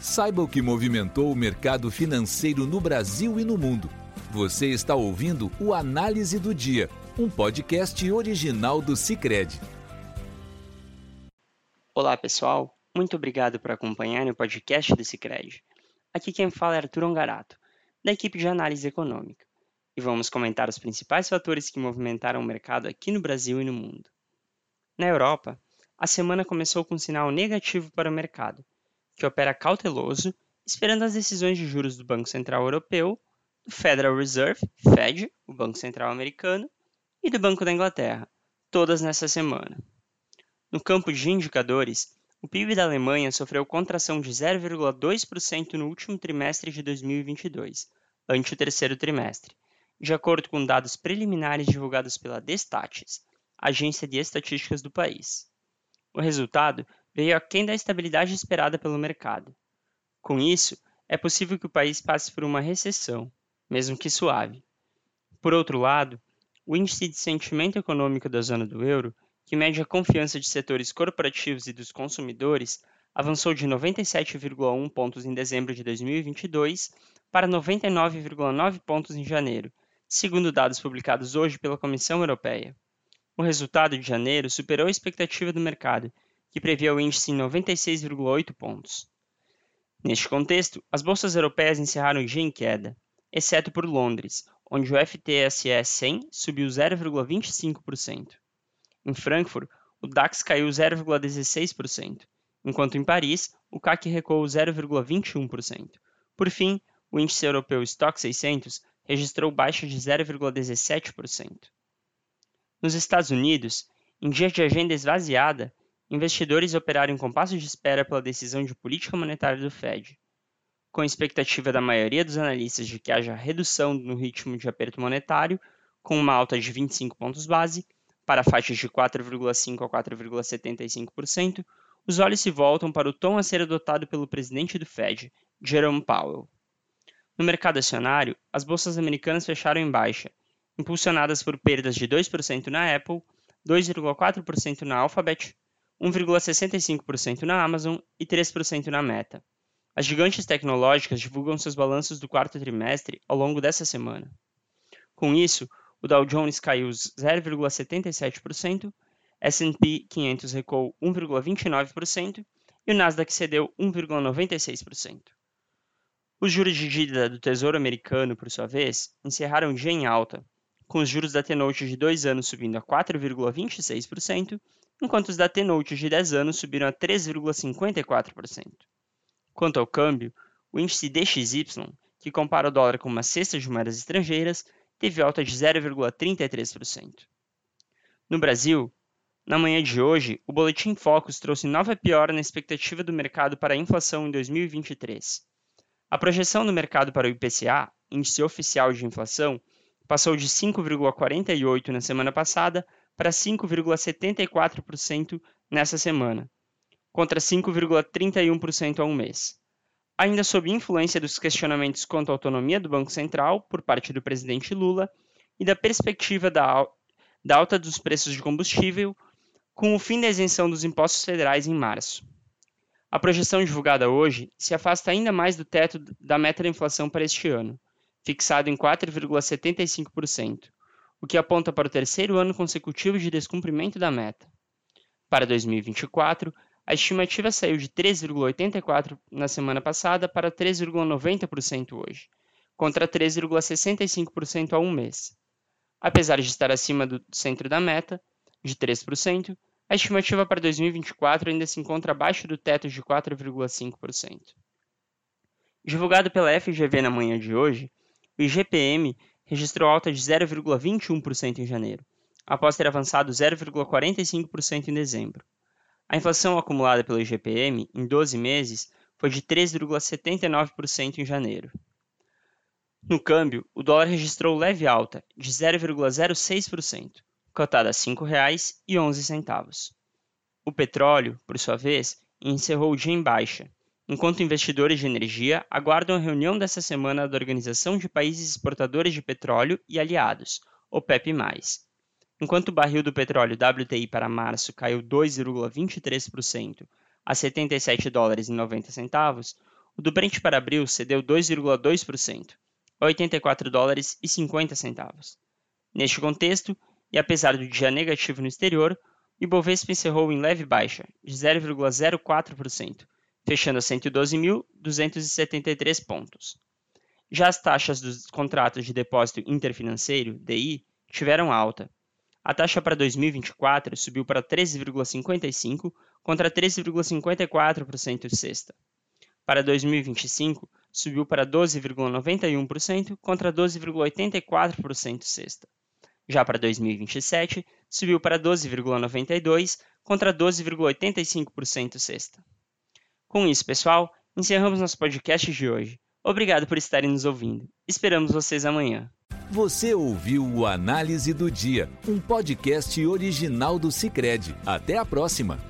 Saiba o que movimentou o mercado financeiro no Brasil e no mundo. Você está ouvindo o Análise do Dia, um podcast original do Cicred. Olá, pessoal. Muito obrigado por acompanhar o podcast do Cicred. Aqui quem fala é Arthur Ongarato, da equipe de análise econômica. E vamos comentar os principais fatores que movimentaram o mercado aqui no Brasil e no mundo. Na Europa, a semana começou com um sinal negativo para o mercado, que opera cauteloso, esperando as decisões de juros do Banco Central Europeu, do Federal Reserve, Fed, o Banco Central Americano, e do Banco da Inglaterra, todas nessa semana. No campo de indicadores, o PIB da Alemanha sofreu contração de 0,2% no último trimestre de 2022, ante o terceiro trimestre, de acordo com dados preliminares divulgados pela Destatis, agência de estatísticas do país. O resultado veio aquém da estabilidade esperada pelo mercado. Com isso, é possível que o país passe por uma recessão, mesmo que suave. Por outro lado, o índice de sentimento econômico da zona do euro, que mede a confiança de setores corporativos e dos consumidores, avançou de 97,1 pontos em dezembro de 2022 para 99,9 pontos em janeiro, segundo dados publicados hoje pela Comissão Europeia. O resultado de janeiro superou a expectativa do mercado que previa o índice em 96,8 pontos. Neste contexto, as bolsas europeias encerraram dia em queda, exceto por Londres, onde o FTSE 100 subiu 0,25%. Em Frankfurt, o DAX caiu 0,16%, enquanto em Paris, o CAC recuou 0,21%. Por fim, o índice europeu Stock 600 registrou baixa de 0,17%. Nos Estados Unidos, em dia de agenda esvaziada, investidores operaram em compasso de espera pela decisão de política monetária do Fed, com a expectativa da maioria dos analistas de que haja redução no ritmo de aperto monetário, com uma alta de 25 pontos base, para faixas de 4,5% a 4,75%, os olhos se voltam para o tom a ser adotado pelo presidente do Fed, Jerome Powell. No mercado acionário, as bolsas americanas fecharam em baixa, impulsionadas por perdas de 2% na Apple, 2,4% na Alphabet, 1,65% na Amazon e 3% na Meta. As gigantes tecnológicas divulgam seus balanços do quarto trimestre ao longo dessa semana. Com isso, o Dow Jones caiu 0,77%, S&P 500 recuou 1,29% e o Nasdaq cedeu 1,96%. Os juros de dívida do Tesouro Americano, por sua vez, encerraram o dia em alta, com os juros da T-Note de 2 anos subindo a 4,26% enquanto os da T-Note de 10 anos subiram a 3,54%. Quanto ao câmbio, o índice DXY, que compara o dólar com uma cesta de moedas estrangeiras, teve alta de 0,33%. No Brasil, na manhã de hoje, o Boletim Focus trouxe nova piora na expectativa do mercado para a inflação em 2023. A projeção do mercado para o IPCA, Índice Oficial de Inflação, passou de 5,48 na semana passada para 5,74% nessa semana, contra 5,31% há um mês. Ainda sob influência dos questionamentos quanto à autonomia do Banco Central por parte do presidente Lula e da perspectiva da, da alta dos preços de combustível, com o fim da isenção dos impostos federais em março. A projeção divulgada hoje se afasta ainda mais do teto da meta da inflação para este ano, fixado em 4,75%, o que aponta para o terceiro ano consecutivo de descumprimento da meta. Para 2024, a estimativa saiu de 3,84% na semana passada para 3,90% hoje, contra 3,65% há um mês. Apesar de estar acima do centro da meta, de 3%, a estimativa para 2024 ainda se encontra abaixo do teto de 4,5%. Divulgado pela FGV na manhã de hoje, o IGPM registrou alta de 0,21% em janeiro, após ter avançado 0,45% em dezembro. A inflação acumulada pelo IGPM em 12 meses foi de 3,79% em janeiro. No câmbio, o dólar registrou leve alta de 0,06%, cotada a R$ 5,11. O petróleo, por sua vez, encerrou o dia em baixa, enquanto investidores de energia aguardam a reunião desta semana da Organização de Países Exportadores de Petróleo e Aliados, OPEP+. Enquanto o barril do petróleo WTI para março caiu 2,23% a 77 dólares e 90 centavos, O do Brent para abril cedeu 2,2%, a 84 dólares e 50 centavos. Neste contexto, e apesar do dia negativo no exterior, o Ibovespa encerrou em leve baixa, de 0,04%, fechando a 112.273 pontos. Já as taxas dos contratos de depósito interfinanceiro, DI, tiveram alta. A taxa para 2024 subiu para 13,55 contra 13,54% sexta. Para 2025, subiu para 12,91% contra 12,84% sexta. Já para 2027, subiu para 12,92% contra 12,85% sexta. Com isso, pessoal, encerramos nosso podcast de hoje. Obrigado por estarem nos ouvindo. Esperamos vocês amanhã. Você ouviu o Análise do Dia, um podcast original do Cicred. Até a próxima!